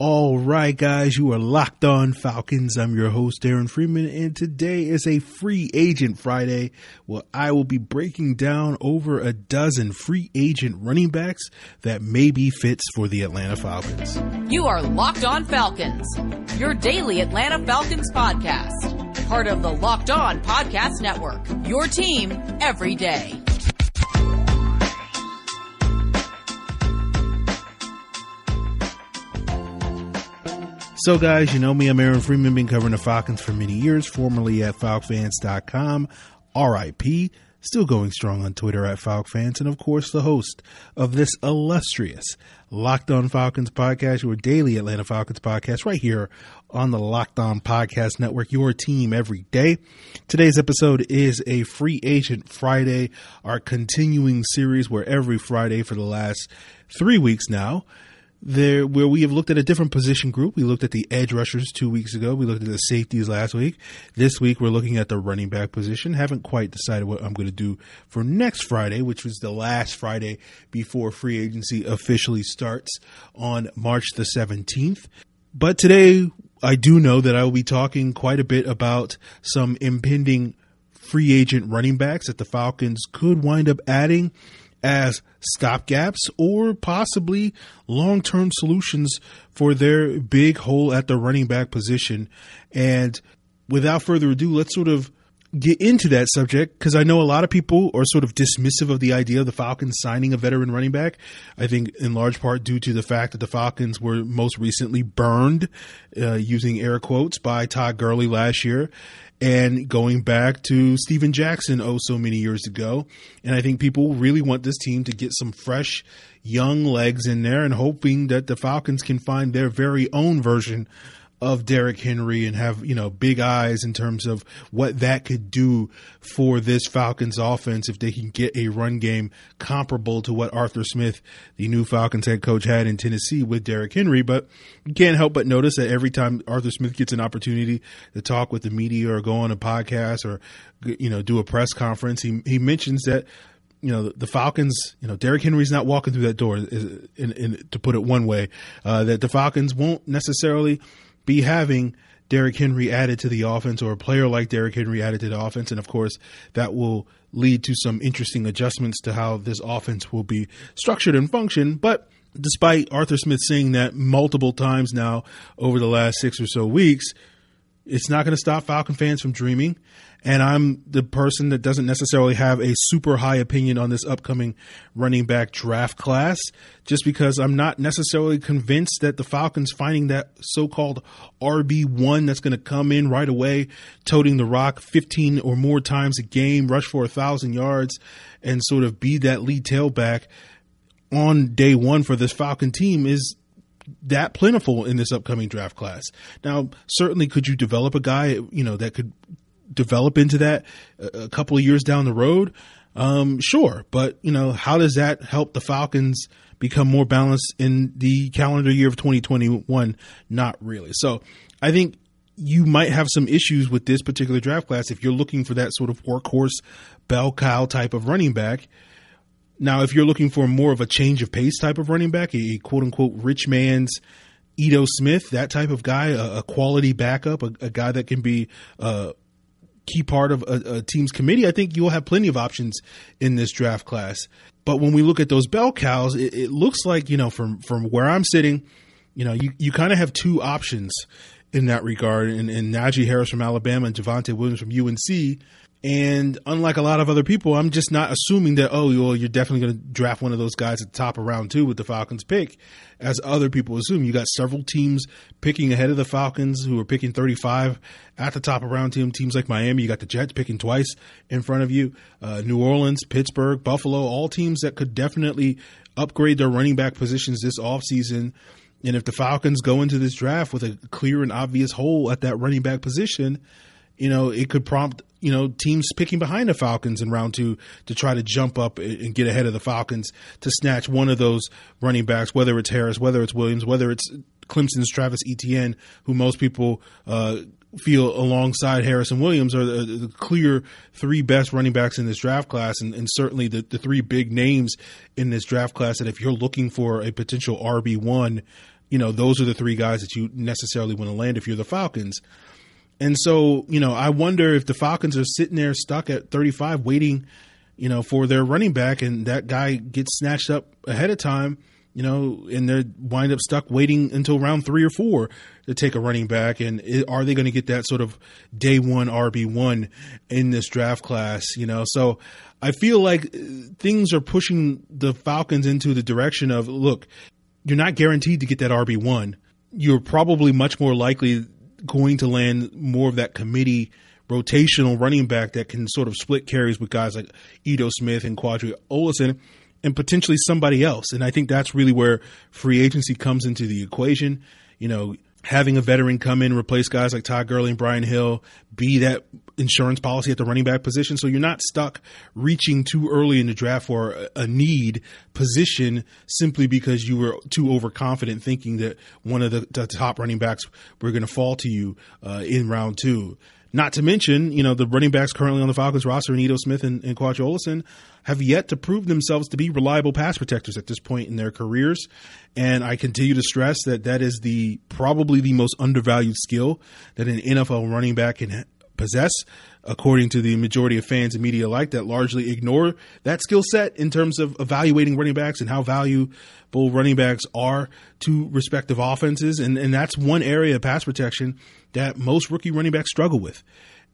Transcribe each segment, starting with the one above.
All right, guys, you are locked on Falcons. I'm your host, Aaron Freeman, and today is a free agent Friday where I will be breaking down over a dozen free agent running backs that may be fits for the Atlanta Falcons. You are Locked On Falcons, your daily Atlanta Falcons podcast, part of the Locked On Podcast Network, your team every day. So, guys, you know me. I'm Aaron Freeman, been covering the Falcons for many years, formerly at FalcFans.com. RIP. Still going strong on Twitter at FalcFans, and of course, the host of this illustrious Locked On Falcons podcast, your daily Atlanta Falcons podcast, right here on the Locked On Podcast Network, your team every day. Today's episode is a free agent Friday, our continuing series where every Friday for the last three weeks now, there where we have looked at a different position group. We looked at the edge rushers two weeks ago. We looked at the safeties last week. This week we're looking at the running back position. Haven't quite decided what I'm going to do for next Friday, which was the last Friday before free agency officially starts on March the 17th. But today I do know that I will be talking quite a bit about some impending free agent running backs that the Falcons could wind up adding as stopgaps or possibly long term solutions for their big hole at the running back position. And without further ado, let's sort of get into that subject because I know a lot of people are sort of dismissive of the idea of the Falcons signing a veteran running back. I think in large part due to the fact that the Falcons were most recently burned, uh, using air quotes, by Todd Gurley last year and going back to Steven Jackson oh so many years ago. And I think people really want this team to get some fresh young legs in there and hoping that the Falcons can find their very own version of Derrick Henry and have, you know, big eyes in terms of what that could do for this Falcons offense if they can get a run game comparable to what Arthur Smith, the new Falcons head coach, had in Tennessee with Derrick Henry. But you can't help but notice that every time Arthur Smith gets an opportunity to talk with the media or go on a podcast or, you know, do a press conference, he, he mentions that you know the Falcons. You know Derrick Henry's not walking through that door. In, in, to put it one way, uh, that the Falcons won't necessarily be having Derrick Henry added to the offense or a player like Derrick Henry added to the offense. And of course, that will lead to some interesting adjustments to how this offense will be structured and function. But despite Arthur Smith saying that multiple times now over the last six or so weeks, it's not going to stop Falcon fans from dreaming and I'm the person that doesn't necessarily have a super high opinion on this upcoming running back draft class, just because I'm not necessarily convinced that the Falcons finding that so-called RB1 that's going to come in right away, toting the rock 15 or more times a game, rush for a thousand yards, and sort of be that lead tailback on day one for this Falcon team is that plentiful in this upcoming draft class. Now, certainly could you develop a guy, you know, that could develop into that a couple of years down the road, um, sure. But you know, how does that help the Falcons become more balanced in the calendar year of 2021? Not really. So I think you might have some issues with this particular draft class if you're looking for that sort of workhorse bell cow type of running back. Now, if you're looking for more of a change of pace type of running back, a quote unquote rich man's Ito Smith, that type of guy, a, a quality backup, a, a, guy that can be a key part of a, a team's committee, I think you'll have plenty of options in this draft class. But when we look at those bell cows, it, it looks like you know from from where I'm sitting, you know, you you kind of have two options in that regard, and, and Najee Harris from Alabama and Javonte Williams from UNC and unlike a lot of other people, I'm just not assuming that, oh, well, you're definitely going to draft one of those guys at the top of round two with the Falcons pick, as other people assume. You got several teams picking ahead of the Falcons who are picking 35 at the top of round two. Teams like Miami, you got the Jets picking twice in front of you. Uh, New Orleans, Pittsburgh, Buffalo, all teams that could definitely upgrade their running back positions this offseason. And if the Falcons go into this draft with a clear and obvious hole at that running back position, you know, it could prompt, you know, teams picking behind the Falcons in round two to try to jump up and get ahead of the Falcons to snatch one of those running backs, whether it's Harris, whether it's Williams, whether it's Clemson's Travis Etienne, who most people uh, feel alongside Harrison Williams are the, the, clear three best running backs in this draft class, and, and certainly the, the three big names in this draft class that if you're looking for a potential RB1 you know, those are the three guys that you necessarily want to land if you're the Falcons. And so, you know, I wonder if the Falcons are sitting there stuck at 35 waiting, you know, for their running back and that guy gets snatched up ahead of time, you know, and they wind up stuck waiting until round three or four to take a running back. And are they going to get that sort of day one RB1 in this draft class, you know? So I feel like uh, things are pushing the Falcons into the direction of look, you're not guaranteed to get that RB1. You're probably much more likely going to land more of that committee rotational running back that can sort of split carries with guys like Ito Smith and Qadree Ollison and potentially somebody else. And I think that's really where free agency comes into the equation. You know, having a veteran come in, replace guys like Todd Gurley and Brian Hill, be that insurance policy at the running back position. So you're not stuck reaching too early in the draft for a need position simply because you were too overconfident thinking that one of the, the top running backs were going to fall to you uh, in round two. Not to mention, you know, the running backs currently on the Falcons roster, Ito Smith and, and Qadree Ollison, have yet to prove themselves to be reliable pass protectors at this point in their careers. And I continue to stress that that is the probably the most undervalued skill that an NFL running back can possess, according to the majority of fans and media alike that largely ignore that skill set in terms of evaluating running backs and how valuable running backs are to respective offenses. And, and that's one area of pass protection that most rookie running backs struggle with.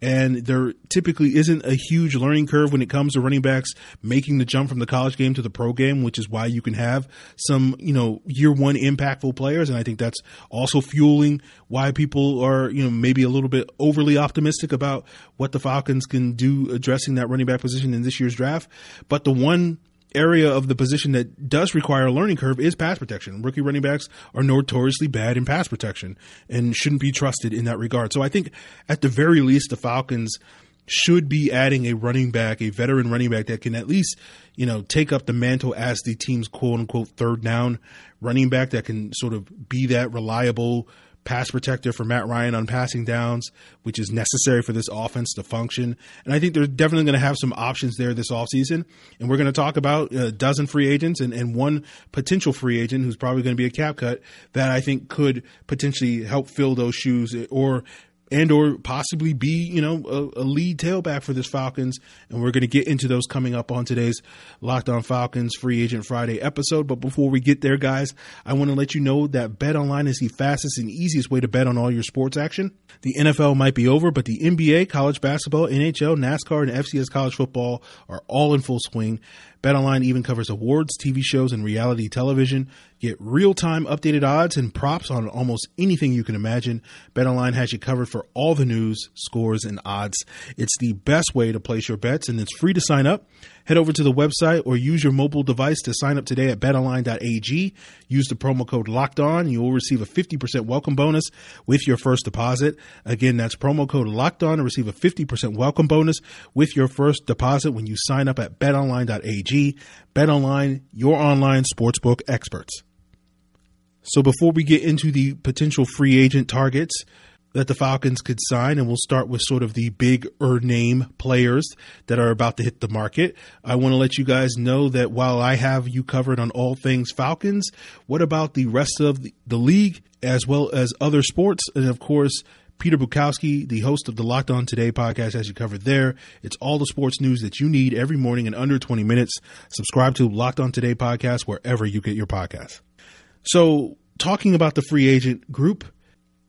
And there typically isn't a huge learning curve when it comes to running backs making the jump from the college game to the pro game, which is why you can have some, you know, year one impactful players. And I think that's also fueling why people are, you know, maybe a little bit overly optimistic about what the Falcons can do addressing that running back position in this year's draft. But the one area of the position that does require a learning curve is pass protection. Rookie running backs are notoriously bad in pass protection and shouldn't be trusted in that regard. So I think at the very least, the Falcons should be adding a running back, a veteran running back that can at least, you know, take up the mantle as the team's quote unquote third down running back that can sort of be that reliable pass protector for Matt Ryan on passing downs, which is necessary for this offense to function. And I think they're definitely going to have some options there this offseason. And we're going to talk about a dozen free agents and, and one potential free agent who's probably going to be a cap cut that I think could potentially help fill those shoes or and or possibly be you know a, a, lead tailback for this Falcons. And we're going to get into those coming up on today's Locked On Falcons Free Agent Friday episode. But before we get there, guys, I want to let you know that Bet Online is the fastest and easiest way to bet on all your sports action. The NFL might be over, but the NBA, college basketball, NHL, NASCAR, and FCS college football are all in full swing. BetOnline even covers awards, TV shows, and reality television. Get real-time updated odds and props on almost anything you can imagine. BetOnline has you covered for all the news, scores, and odds. It's the best way to place your bets, and it's free to sign up. Head over to the website or use your mobile device to sign up today at betonline.ag. Use the promo code locked on. You will receive a 50% welcome bonus with your first deposit. Again, that's promo code locked on to receive a 50% welcome bonus with your first deposit when you sign up at betonline.ag. BetOnline, your online sportsbook experts. So before we get into the potential free agent targets, that the Falcons could sign, and we'll start with sort of the big er name players that are about to hit the market. I want to let you guys know that while I have you covered on all things Falcons, what about the rest of the league as well as other sports? And of course, Peter Bukowski, the host of the Locked On Today podcast, has you covered there. It's all the sports news that you need every morning in under 20 minutes. Subscribe to Locked On Today podcast wherever you get your podcasts. So, talking about the free agent group,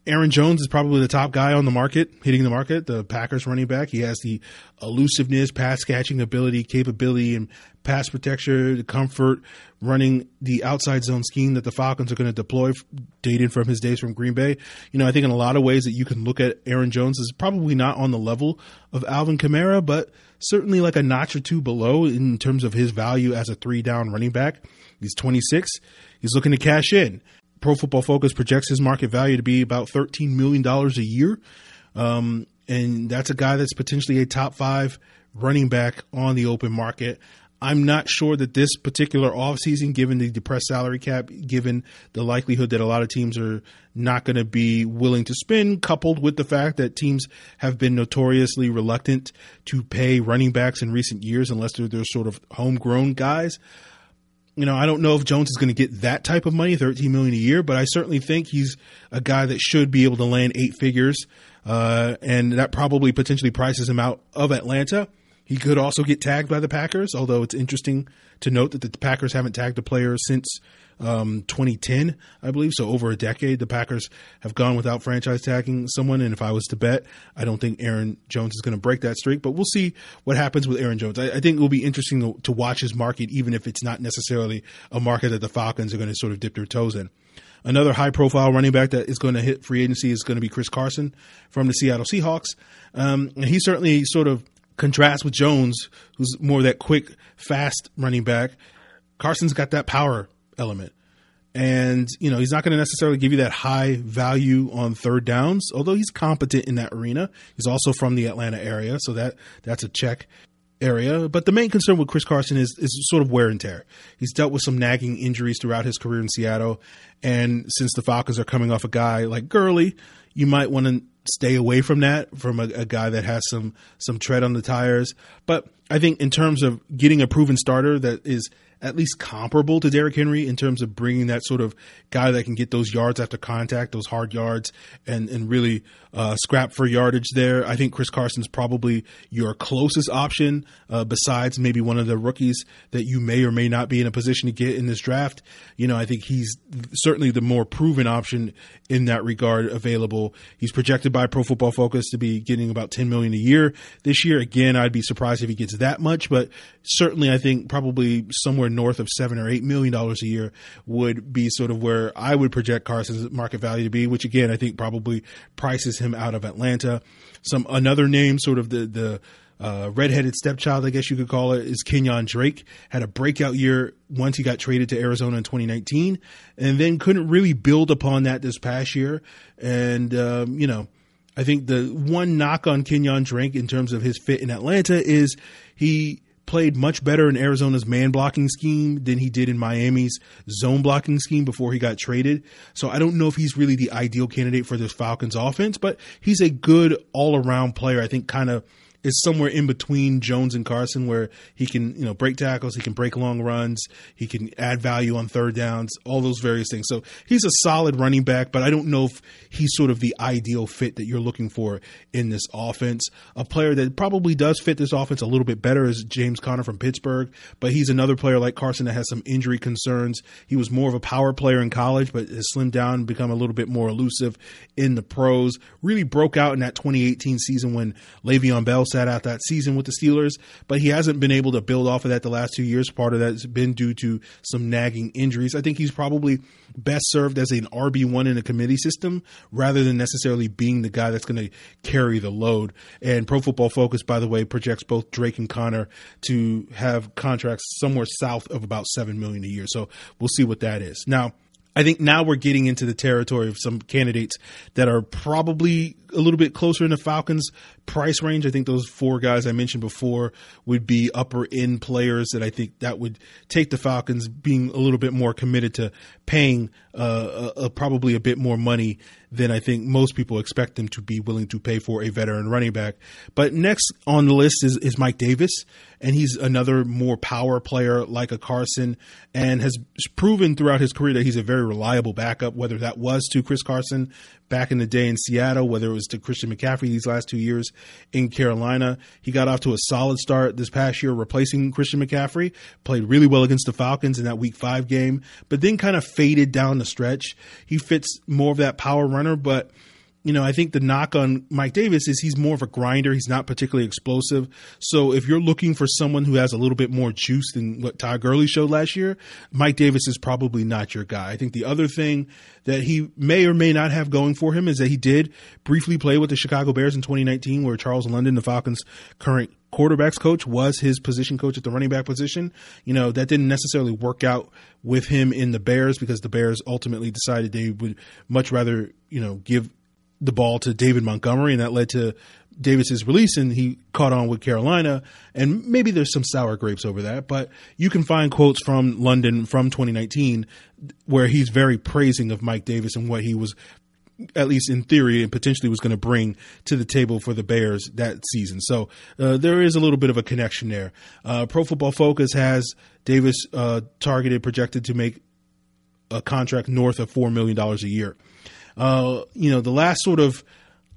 Aaron Jones is probably the top guy on the market, hitting the market, the Packers running back. He has the elusiveness, pass catching ability, capability, and pass protection, the comfort running the outside zone scheme that the Falcons are going to deploy, dated from his days from Green Bay. You know, I think in a lot of ways that you can look at Aaron Jones is probably not on the level of Alvin Kamara, but certainly like a notch or two below in terms of his value as a three down running back. He's 26. He's looking to cash in. Pro Football Focus projects his market value to be about $13 million a year. Um, and that's a guy that's potentially a top five running back on the open market. I'm not sure that this particular offseason, given the depressed salary cap, given the likelihood that a lot of teams are not going to be willing to spend, coupled with the fact that teams have been notoriously reluctant to pay running backs in recent years unless they're, they're sort of homegrown guys. You know, I don't know if Jones is going to get that type of money, 13 million a year, but I certainly think he's a guy that should be able to land eight figures. Uh, and that probably potentially prices him out of Atlanta. He could also get tagged by the Packers, although it's interesting to note that the Packers haven't tagged a player since um, 2010, I believe. So over a decade, the Packers have gone without franchise tagging someone. And if I was to bet, I don't think Aaron Jones is going to break that streak. But we'll see what happens with Aaron Jones. I, I think it will be interesting to, to watch his market, even if it's not necessarily a market that the Falcons are going to sort of dip their toes in. Another high profile running back that is going to hit free agency is going to be Chris Carson from the Seattle Seahawks. Um, and he certainly sort of contrasts with Jones, who's more that quick, fast running back. Carson's got that power element. And, you know, he's not going to necessarily give you that high value on third downs, although he's competent in that arena. He's also from the Atlanta area, so that that's a check area. But the main concern with Chris Carson is is sort of wear and tear. He's dealt with some nagging injuries throughout his career in Seattle, and since the Falcons are coming off a guy like Gurley, you might want to stay away from that from a, a, guy that has some some tread on the tires. But I think in terms of getting a proven starter that is at least comparable to Derrick Henry in terms of bringing that sort of guy that can get those yards after contact, those hard yards, and and really uh, scrap for yardage there. I think Chris Carson's probably your closest option uh, besides maybe one of the rookies that you may or may not be in a position to get in this draft. You know, I think he's certainly the more proven option in that regard available. He's projected by Pro Football Focus to be getting about 10 million a year this year. Again, I'd be surprised if he gets that much, but certainly I think probably somewhere north of seven or eight million dollars a year would be sort of where I would project Carson's market value to be, which again I think probably prices him out of Atlanta. Some another name, sort of the the uh, redheaded stepchild, I guess you could call it, is Kenyon Drake. Had a breakout year once he got traded to Arizona in 2019, and then couldn't really build upon that this past year. And um, you know, I think the one knock on Kenyon Drake in terms of his fit in Atlanta is he played much better in Arizona's man blocking scheme than he did in Miami's zone blocking scheme before he got traded. So I don't know if he's really the ideal candidate for this Falcons offense, but he's a good all around player. I think kind of is somewhere in between Jones and Carson, where he can, you know, break tackles, he can break long runs, he can add value on third downs, all those various things. So he's a solid running back, but I don't know if he's sort of the ideal fit that you're looking for in this offense. A player that probably does fit this offense a little bit better is James Conner from Pittsburgh, but he's another player like Carson that has some injury concerns. He was more of a power player in college, but has slimmed down and become a little bit more elusive in the pros. Really broke out in that 2018 season when Le'Veon Bell sat out that season with the Steelers, but he hasn't been able to build off of that the last two years. Part of that has been due to some nagging injuries. I think he's probably best served as an RB1 in a committee system rather than necessarily being the guy that's going to carry the load. And Pro Football Focus, by the way, projects both Drake and Conner to have contracts somewhere south of about 7 million a year. So we'll see what that is. Now, I think now we're getting into the territory of some candidates that are probably a little bit closer in the Falcons price range. I think those four guys I mentioned before would be upper end players that I think that would take the Falcons being a little bit more committed to paying uh, a, a, probably a bit more money than I think most people expect them to be willing to pay for a veteran running back. But next on the list is, is Mike Davis, and he's another more power player like a Carson, and has proven throughout his career that he's a very reliable backup, whether that was to Chris Carson back in the day in Seattle, whether it was to Christian McCaffrey these last two years in Carolina. He got off to a solid start this past year, replacing Christian McCaffrey, played really well against the Falcons in that week five game, but then kind of faded down the stretch. He fits more of that power runner, but you know, I think the knock on Mike Davis is he's more of a grinder. He's not particularly explosive. So if you're looking for someone who has a little bit more juice than what Todd Gurley showed last year, Mike Davis is probably not your guy. I think the other thing that he may or may not have going for him is that he did briefly play with the Chicago Bears in 2019, where Charles London, the Falcons' current quarterbacks coach, was his position coach at the running back position. You know, that didn't necessarily work out with him in the Bears because the Bears ultimately decided they would much rather, you know, give the ball to David Montgomery, and that led to Davis's release, and he caught on with Carolina. And maybe there's some sour grapes over that, but you can find quotes from London from 2019 where he's very praising of Mike Davis and what he was at least in theory, and potentially was going to bring to the table for the Bears that season. So uh, there is a little bit of a connection there. Uh, Pro Football Focus has Davis uh, targeted, projected to make a contract north of $4 million a year. Uh, you know, the last sort of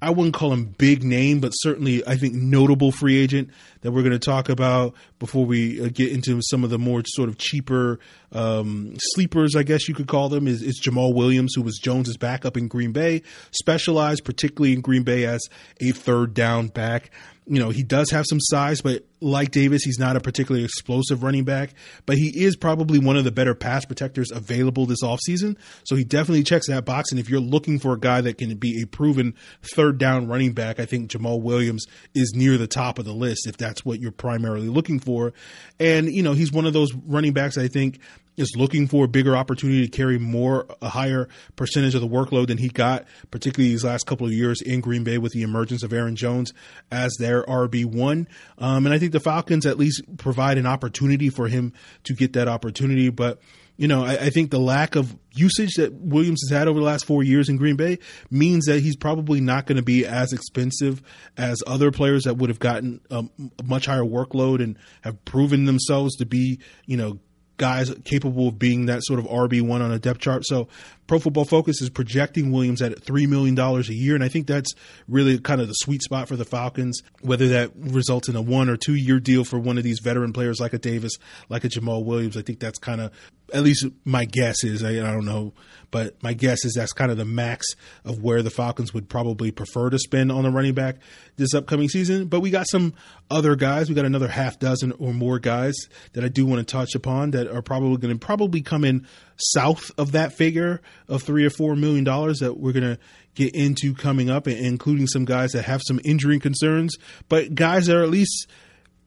I wouldn't call him big name, but certainly I think notable free agent that we're going to talk about before we uh, get into some of the more sort of cheaper um, sleepers, I guess you could call them, is, is Jamaal Williams, who was Jones's backup in Green Bay, specialized particularly in Green Bay as a third down back you know, he does have some size, but like Davis, he's not a particularly explosive running back, but he is probably one of the better pass protectors available this offseason. So he definitely checks that box. And if you're looking for a guy that can be a proven third down running back, I think Jamaal Williams is near the top of the list if that's what you're primarily looking for. And, you know, he's one of those running backs I think is looking for a bigger opportunity to carry more, a higher percentage of the workload than he got, particularly these last couple of years in Green Bay with the emergence of Aaron Jones as their RB1. Um, and I think the Falcons at least provide an opportunity for him to get that opportunity. But, you know, I, I, think the lack of usage that Williams has had over the last four years in Green Bay means that he's probably not going to be as expensive as other players that would have gotten a, a much higher workload and have proven themselves to be, you know, guys capable of being that sort of RB1 on a depth chart. So Pro Football Focus is projecting Williams at $3 million a year. And I think that's really kind of the sweet spot for the Falcons, whether that results in a one or two year deal for one of these veteran players like a Davis, like a Jamaal Williams. I think that's kind of, at least my guess is, I, I don't know, but my guess is that's kind of the max of where the Falcons would probably prefer to spend on a running back this upcoming season. But we got some other guys. We got another half dozen or more guys that I do want to touch upon that are probably going to probably come in south of that figure of three or four million dollars that we're going to get into coming up, including some guys that have some injury concerns, but guys that are at least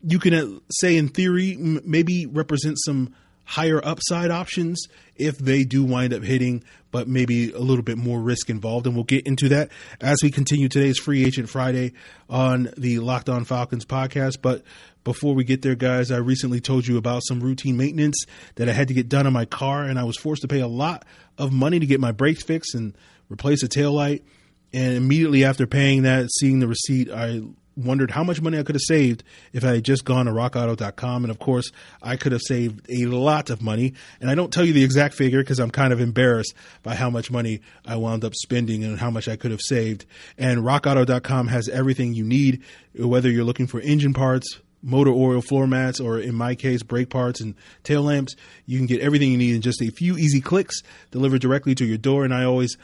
you can uh, say in theory maybe represent some higher upside options if they do wind up hitting, but maybe a little bit more risk involved. And we'll get into that as we continue today's Free Agent Friday on the Locked On Falcons podcast. But before we get there, guys, I recently told you about some routine maintenance that I had to get done on my car, and I was forced to pay a lot of money to get my brakes fixed and replace a tail light. And immediately after paying that, seeing the receipt, I wondered how much money I could have saved if I had just gone to rockauto.com. And of course, I could have saved a lot of money. And I don't tell you the exact figure because I'm kind of embarrassed by how much money I wound up spending and how much I could have saved. And rockauto.com has everything you need, whether you're looking for engine parts, motor oil floor mats, or in my case, brake parts and tail lamps. You can get everything you need in just a few easy clicks delivered directly to your door. And I always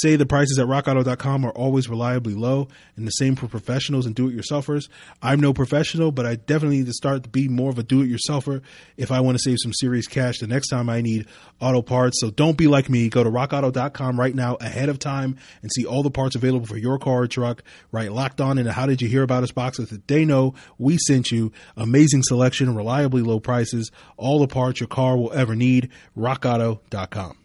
say the prices at rockauto.com are always reliably low and the same for professionals and do-it-yourselfers. I'm no professional, but I definitely need to start to be more of a do-it-yourselfer if I want to save some serious cash the next time I need auto parts. So don't be like me. Go to rockauto.com right now ahead of time and see all the parts available for your car or truck. Right, locked on into how did you hear about us boxes that they know we sent you. Amazing selection, reliably low prices, all the parts your car will ever need. rockauto.com.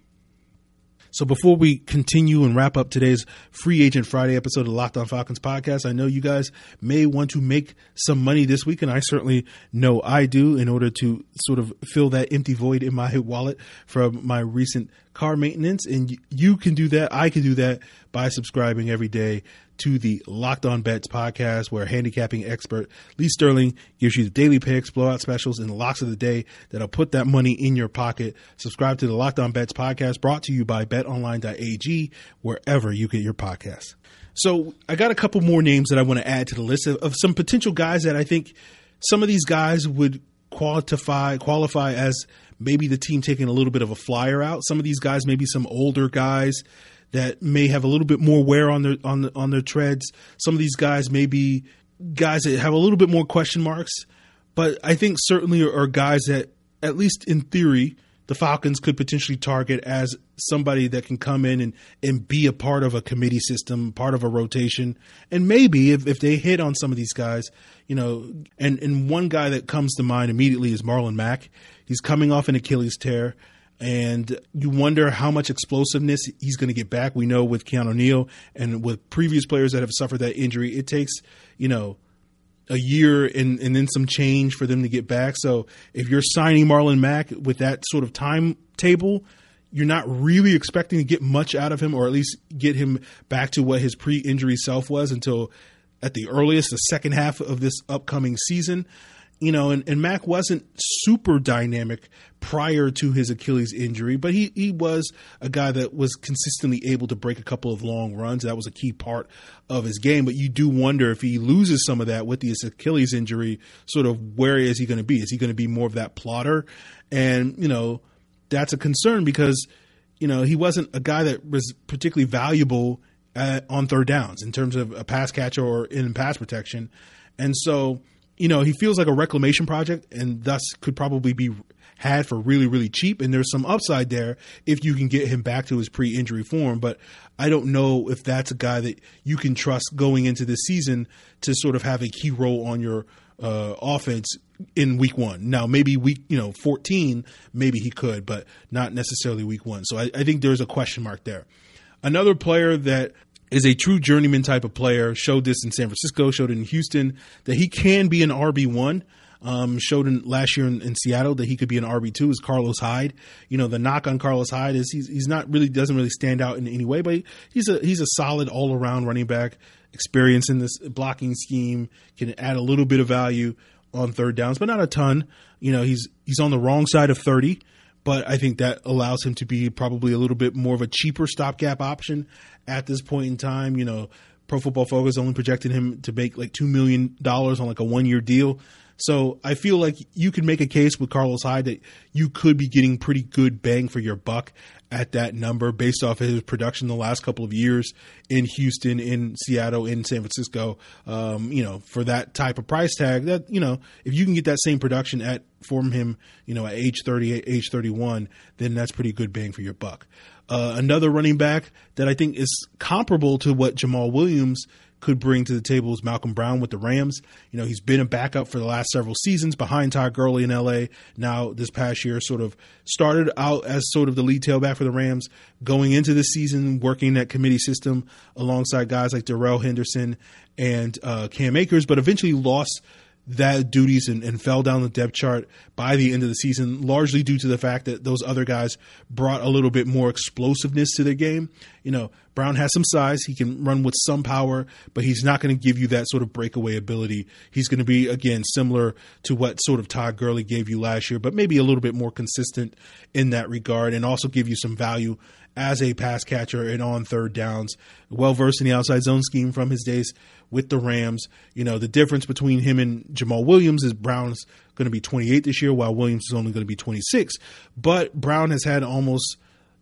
So before we continue and wrap up today's Free Agent Friday episode of Locked On Falcons podcast, I know you guys may want to make some money this week, and I certainly know I do in order to sort of fill that empty void in my wallet from my recent car maintenance. And you can do that. I can do that by subscribing every day to the Locked On Bets podcast, where handicapping expert Lee Sterling gives you the daily picks, blowout specials, and the locks of the day that'll put that money in your pocket. Subscribe to the Locked On Bets podcast, brought to you by BetOnline.ag, wherever you get your podcasts. So I got a couple more names that I want to add to the list of, of some potential guys that I think some of these guys would qualify qualify as maybe the team taking a little bit of a flyer out. Some of these guys, maybe some older guys that may have a little bit more wear on their on the, on their treads. Some of these guys may be guys that have a little bit more question marks, but I think certainly are guys that at least in theory the Falcons could potentially target as somebody that can come in and, and be a part of a committee system, part of a rotation. And maybe if, if they hit on some of these guys, you know, and, and one guy that comes to mind immediately is Marlon Mack. He's coming off an Achilles tear and you wonder how much explosiveness he's going to get back. We know with Keanu Neal and with previous players that have suffered that injury, it takes you know a year and, and then some change for them to get back. So if you're signing Marlon Mack with that sort of timetable, you're not really expecting to get much out of him, or at least get him back to what his pre-injury self was until at the earliest the second half of this upcoming season you know, and, and Mack wasn't super dynamic prior to his Achilles injury, but he, he was a guy that was consistently able to break a couple of long runs. That was a key part of his game. But you do wonder if he loses some of that with his Achilles injury, sort of where is he going to be? Is he going to be more of that plotter? And, you know, that's a concern because, you know, he wasn't a guy that was particularly valuable at, on third downs in terms of a pass catcher or in pass protection. And so, you know, he feels like a reclamation project and thus could probably be had for really, really cheap. And there's some upside there if you can get him back to his pre injury form. But I don't know if that's a guy that you can trust going into this season to sort of have a key role on your uh, offense in week one. Now, maybe week, you know, 14, maybe he could, but not necessarily week one. So I, I think there's a question mark there. Another player that is a true journeyman type of player. Showed this in San Francisco, showed it in Houston that he can be an RB one. Um, showed in last year in, in, Seattle that he could be an RB two. Is Carlos Hyde? You know the knock on Carlos Hyde is he's he's not really doesn't really stand out in any way, but he's a he's a solid all around running back. Experience in this blocking scheme can add a little bit of value on third downs, but not a ton. You know he's he's on the wrong side of thirty but I think that allows him to be probably a little bit more of a cheaper stopgap option at this point in time. You know, Pro Football Focus only projected him to make like $2 million on like a one year deal. So I feel like you can make a case with Carlos Hyde that you could be getting pretty good bang for your buck at that number based off of his production the last couple of years in Houston, in Seattle, in San Francisco. Um, you know, for that type of price tag, that you know, if you can get that same production at from him, you know, at age thirty, age thirty one, then that's pretty good bang for your buck. Uh, another running back that I think is comparable to what Jamaal Williams could bring to the table is Malcolm Brown with the Rams. You know, he's been a backup for the last several seasons behind Todd Gurley in LA. Now, this past year, sort of started out as sort of the lead tailback for the Rams, going into the season, working that committee system alongside guys like Darrell Henderson and uh, Cam Akers, but eventually lost that duties and, and, fell down the depth chart by the end of the season, largely due to the fact that those other guys brought a little bit more explosiveness to their game. You know, Brown has some size, he can run with some power, but he's not going to give you that sort of breakaway ability. He's going to be, again, similar to what sort of Todd Gurley gave you last year, but maybe a little bit more consistent in that regard and also give you some value as a pass catcher and on third downs. Well versed in the outside zone scheme from his days with the Rams. You know, the difference between him and Jamaal Williams is Brown's going to be 28 this year, while Williams is only going to be 26. But Brown has had almost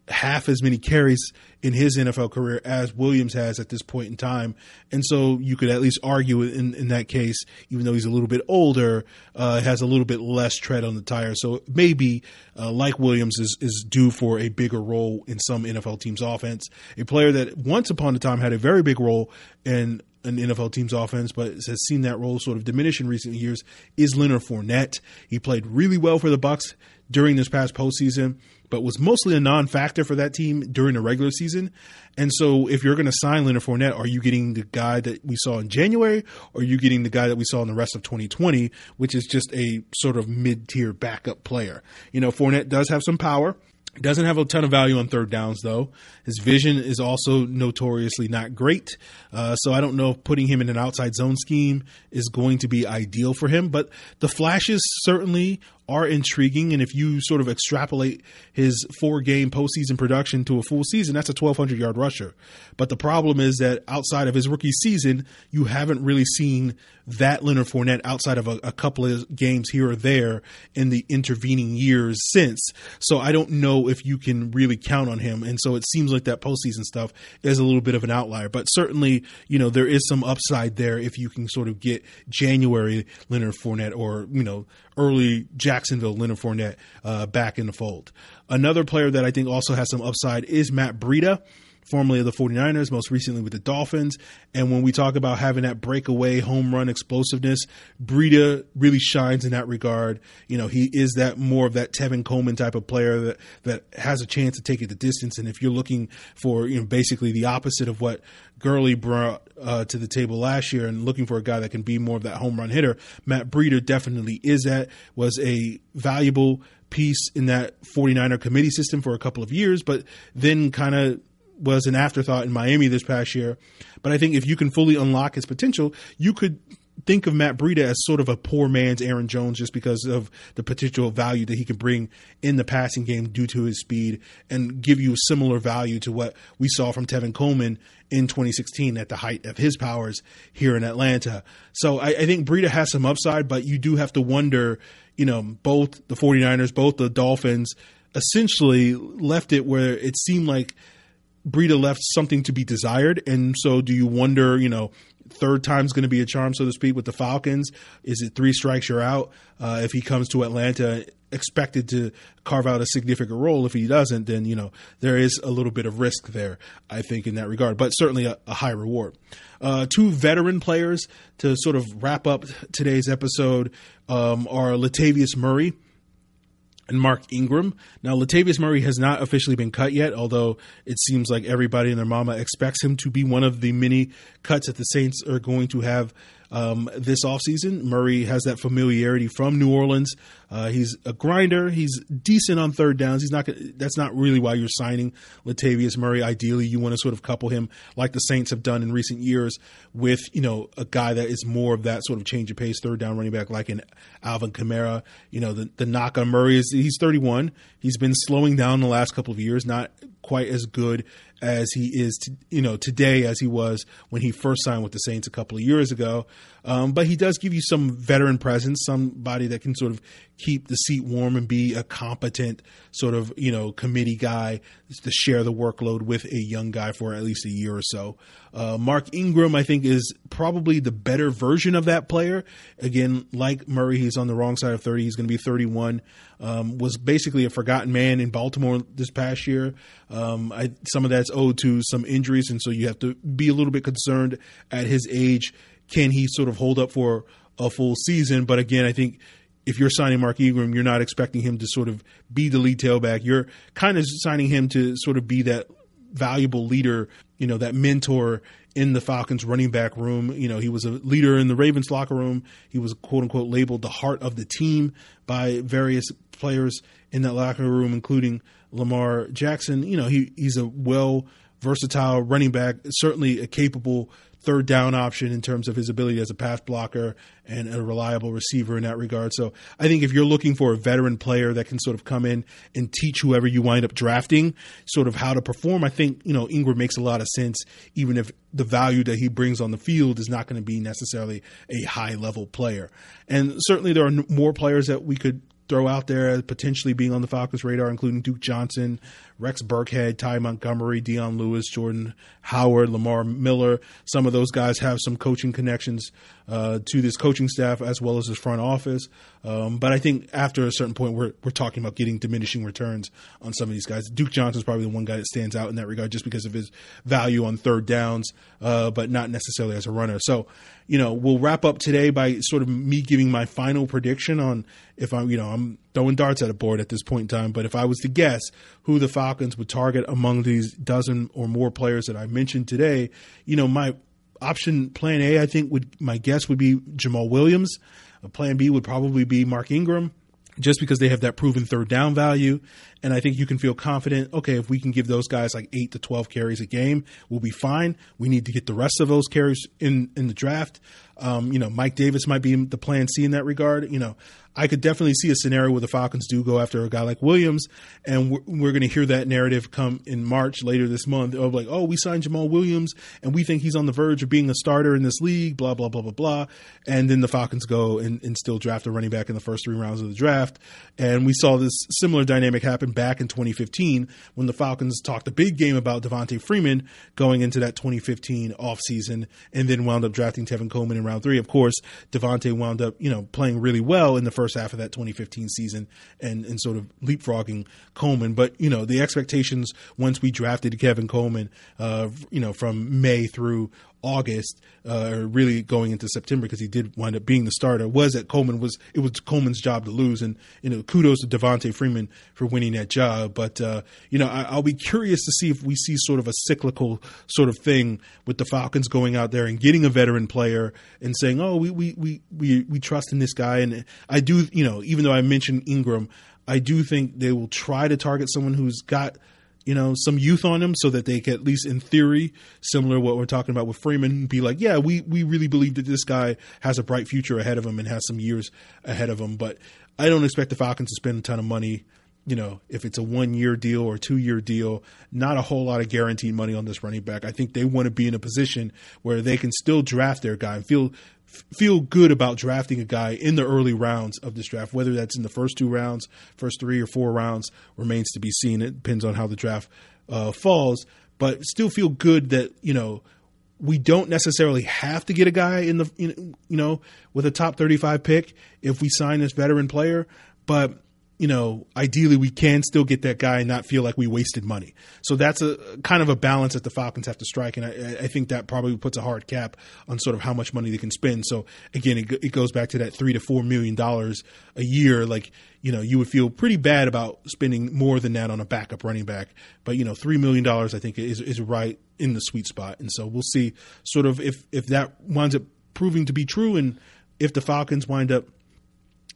half as many carries in his NFL career as Williams has at this point in time. And so you could at least argue in, in that case, even though he's a little bit older, uh, has a little bit less tread on the tire. So maybe, uh, like Williams, is, is due for a bigger role in some NFL team's offense. A player that once upon a time had a very big role in an NFL team's offense, but has seen that role sort of diminish in recent years, is Leonard Fournette. He played really well for the Bucs during this past postseason but was mostly a non-factor for that team during the regular season. And so, if you're going to sign Leonard Fournette, are you getting the guy that we saw in January, or are you getting the guy that we saw in the rest of 2020, which is just a sort of mid-tier backup player? You know, Fournette does have some power. Doesn't have a ton of value on third downs, though. His vision is also notoriously not great. Uh, so I don't know if putting him in an outside zone scheme is going to be ideal for him. But the flashes certainly are intriguing. And if you sort of extrapolate his four game postseason production to a full season, that's a 1,200 yard rusher. But the problem is that outside of his rookie season, you haven't really seen that Leonard Fournette outside of a, a couple of games here or there in the intervening years since. So I don't know if you can really count on him. And so it seems like that postseason stuff is a little bit of an outlier. But certainly, you know, there is some upside there if you can sort of get January Leonard Fournette or, you know, early Jacksonville Leonard Fournette uh, back in the fold. Another player that I think also has some upside is Matt Breida formerly of the 49ers, most recently with the Dolphins. And when we talk about having that breakaway home run explosiveness, Breida really shines in that regard. You know, he is that more of that Tevin Coleman type of player that, that has a chance to take it the distance. And if you're looking for, you know, basically the opposite of what Gurley brought uh, to the table last year and looking for a guy that can be more of that home run hitter, Matt Breida definitely is that, was a valuable piece in that 49er committee system for a couple of years, but then kind of was an afterthought in Miami this past year. But I think if you can fully unlock his potential, you could think of Matt Breida as sort of a poor man's Aaron Jones just because of the potential value that he can bring in the passing game due to his speed and give you similar value to what we saw from Tevin Coleman in 2016 at the height of his powers here in Atlanta. So I, I think Breida has some upside, but you do have to wonder, you know, both the 49ers, both the Dolphins essentially left it where it seemed like Breida left something to be desired. And so do you wonder, you know, third time's going to be a charm, so to speak, with the Falcons? Is it three strikes you're out? Uh, if he comes to Atlanta, expected to carve out a significant role. If he doesn't, then you know there is a little bit of risk there. I think in that regard, but certainly a, a high reward. Uh, two veteran players to sort of wrap up today's episode um, are Latavius Murray and Mark Ingram. Now, Latavius Murray has not officially been cut yet, although it seems like everybody and their mama expects him to be one of the many cuts that the Saints are going to have um, this offseason. Murray has that familiarity from New Orleans. Uh, he's a grinder. He's decent on third downs. He's not. That's not really why you're signing Latavius Murray. Ideally, you want to sort of couple him like the Saints have done in recent years with you know a guy that is more of that sort of change of pace third down running back like an Alvin Kamara. You know the the knock on Murray is he's 31. He's been slowing down the last couple of years. Not quite as good as he is, to, you know, today as he was when he first signed with the Saints a couple of years ago. Um, but he does give you some veteran presence, somebody that can sort of keep the seat warm and be a competent sort of, you know, committee guy to share the workload with a young guy for at least a year or so. Uh, Mark Ingram, I think, is probably the better version of that player. Again, like Murray, he's on the wrong side of 30. He's going to be 31. Um, was basically a forgotten man in Baltimore this past year. Um, I, some of that's owed to some injuries, and so you have to be a little bit concerned at his age can he sort of hold up for a full season? But again, I think if you're signing Mark Ingram, you're not expecting him to sort of be the lead tailback. You're kind of signing him to sort of be that valuable leader, you know, that mentor in the Falcons running back room. You know, he was a leader in the Ravens locker room. He was quote unquote labeled the heart of the team by various players in that locker room, including Lamar Jackson. You know, he he's a well versatile running back, certainly a capable third down option in terms of his ability as a pass blocker and a reliable receiver in that regard. So I think if you're looking for a veteran player that can sort of come in and teach whoever you wind up drafting sort of how to perform, I think, you know, Ingram makes a lot of sense, even if the value that he brings on the field is not going to be necessarily a high level player. And certainly there are more players that we could throw out there potentially being on the Falcons radar, including Duke Johnson, Rex Burkhead, Ty Montgomery, Dion Lewis, Jordan Howard, Lamar Miller. Some of those guys have some coaching connections uh, to this coaching staff as well as his front office. Um, but I think after a certain point, we're we're talking about getting diminishing returns on some of these guys. Duke Johnson is probably the one guy that stands out in that regard, just because of his value on third downs, uh, but not necessarily as a runner. So, you know, we'll wrap up today by sort of me giving my final prediction on if I'm, you know, I'm throwing darts at a board at this point in time. But if I was to guess who the Falcons would target among these dozen or more players that I mentioned today, you know, my option plan A, I think would my guess would be Jamaal Williams. Uh, plan B would probably be Mark Ingram just because they have that proven third down value. And I think you can feel confident, okay, if we can give those guys like eight to 12 carries a game, we'll be fine. We need to get the rest of those carries in, in the draft. Um, you know, Mike Davis might be the plan C in that regard. You know, I could definitely see a scenario where the Falcons do go after a guy like Williams, and we're, we're going to hear that narrative come in March later this month of like, oh, we signed Jamaal Williams, and we think he's on the verge of being a starter in this league, blah blah blah blah blah, and then the Falcons go and, and still draft a running back in the first three rounds of the draft, and we saw this similar dynamic happen back in 2015 when the Falcons talked a big game about Devonta Freeman going into that 2015 offseason, and then wound up drafting Tevin Coleman round three. Of course, Devonta wound up you know playing really well in the first first half of that 2015 season and, and sort of leapfrogging Coleman. But, you know, the expectations once we drafted Tevin Coleman, uh, you know, from May through August, uh, really going into September because he did wind up being the starter, was that Coleman was it was Coleman's job to lose, and you know kudos to Devonta Freeman for winning that job. But uh, you know I, will be curious to see if we see sort of a cyclical sort of thing with the Falcons going out there and getting a veteran player and saying, oh we we we we, we trust in this guy, and I do you know even though I mentioned Ingram. I do think they will try to target someone who's got you know some youth on him so that they can at least in theory similar to what we're talking about with freeman be like yeah we we really believe that this guy has a bright future ahead of him and has some years ahead of him. But i don't expect the falcons to spend a ton of money you know if it's a one year deal or two year deal not a whole lot of guaranteed money on this running back. I think they want to be in a position where they can still draft their guy and feel feel good about drafting a guy in the early rounds of this draft, whether that's in the first two rounds, first three or four rounds remains to be seen. It depends on how the draft uh, falls, but still feel good that you know we don't necessarily have to get a guy in the you know with a top 35 pick if we sign this veteran player, but you know, ideally we can still get that guy and not feel like we wasted money. So that's a kind of a balance that the Falcons have to strike, and I, I think that probably puts a hard cap on sort of how much money they can spend. So again, it, it goes back to that three to four million dollars a year. Like you know, you would feel pretty bad about spending more than that on a backup running back, but you know, three million dollars I think is is right in the sweet spot, and so we'll see sort of if if that winds up proving to be true, and if the Falcons wind up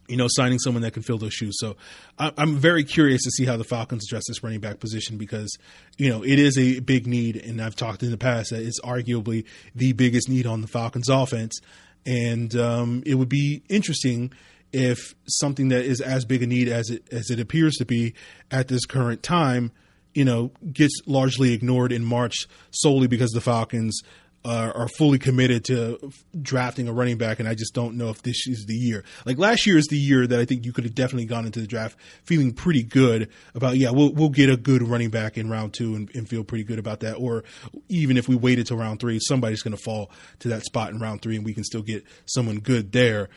you know, signing someone that can fill those shoes. So I'm very curious to see how the Falcons address this running back position because, you know, it is a big need. And I've talked in the past that it's arguably the biggest need on the Falcons offense. And um, it would be interesting if something that is as big a need as it, as it appears to be at this current time, you know, gets largely ignored in March solely because the Falcons – uh, are fully committed to drafting a running back, and I just don't know if this is the year. Like last year is the year that I think you could have definitely gone into the draft feeling pretty good about. Yeah, we'll we'll get a good running back in round two and, and feel pretty good about that. Or even if we waited till round three, somebody's going to fall to that spot in round three, and we can still get someone good there.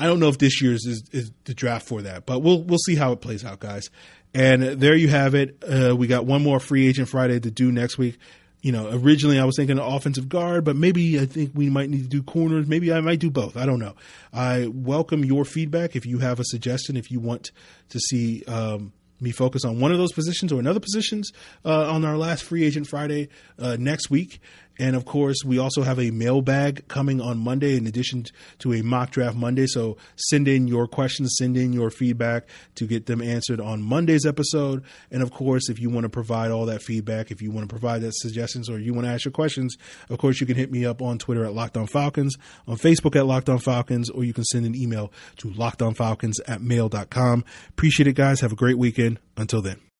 I don't know if this year's is, is the draft for that, but we'll we'll see how it plays out, guys. And there you have it. Uh, we got one more free agent Friday to do next week you know, originally I was thinking offensive guard, but maybe I think we might need to do corners. Maybe I might do both. I don't know. I welcome your feedback if you have a suggestion, if you want to see um, me focus on one of those positions or another positions uh, on our last free agent Friday uh, next week. And of course, we also have a mailbag coming on Monday in addition to a mock draft Monday. So send in your questions, send in your feedback to get them answered on Monday's episode. And of course, if you want to provide all that feedback, if you want to provide that suggestions or you want to ask your questions, of course, you can hit me up on Twitter at Locked On Falcons, on Facebook at Locked On Falcons, or you can send an email to lockedonfalcons at mail.com. Appreciate it, guys. Have a great weekend. Until then.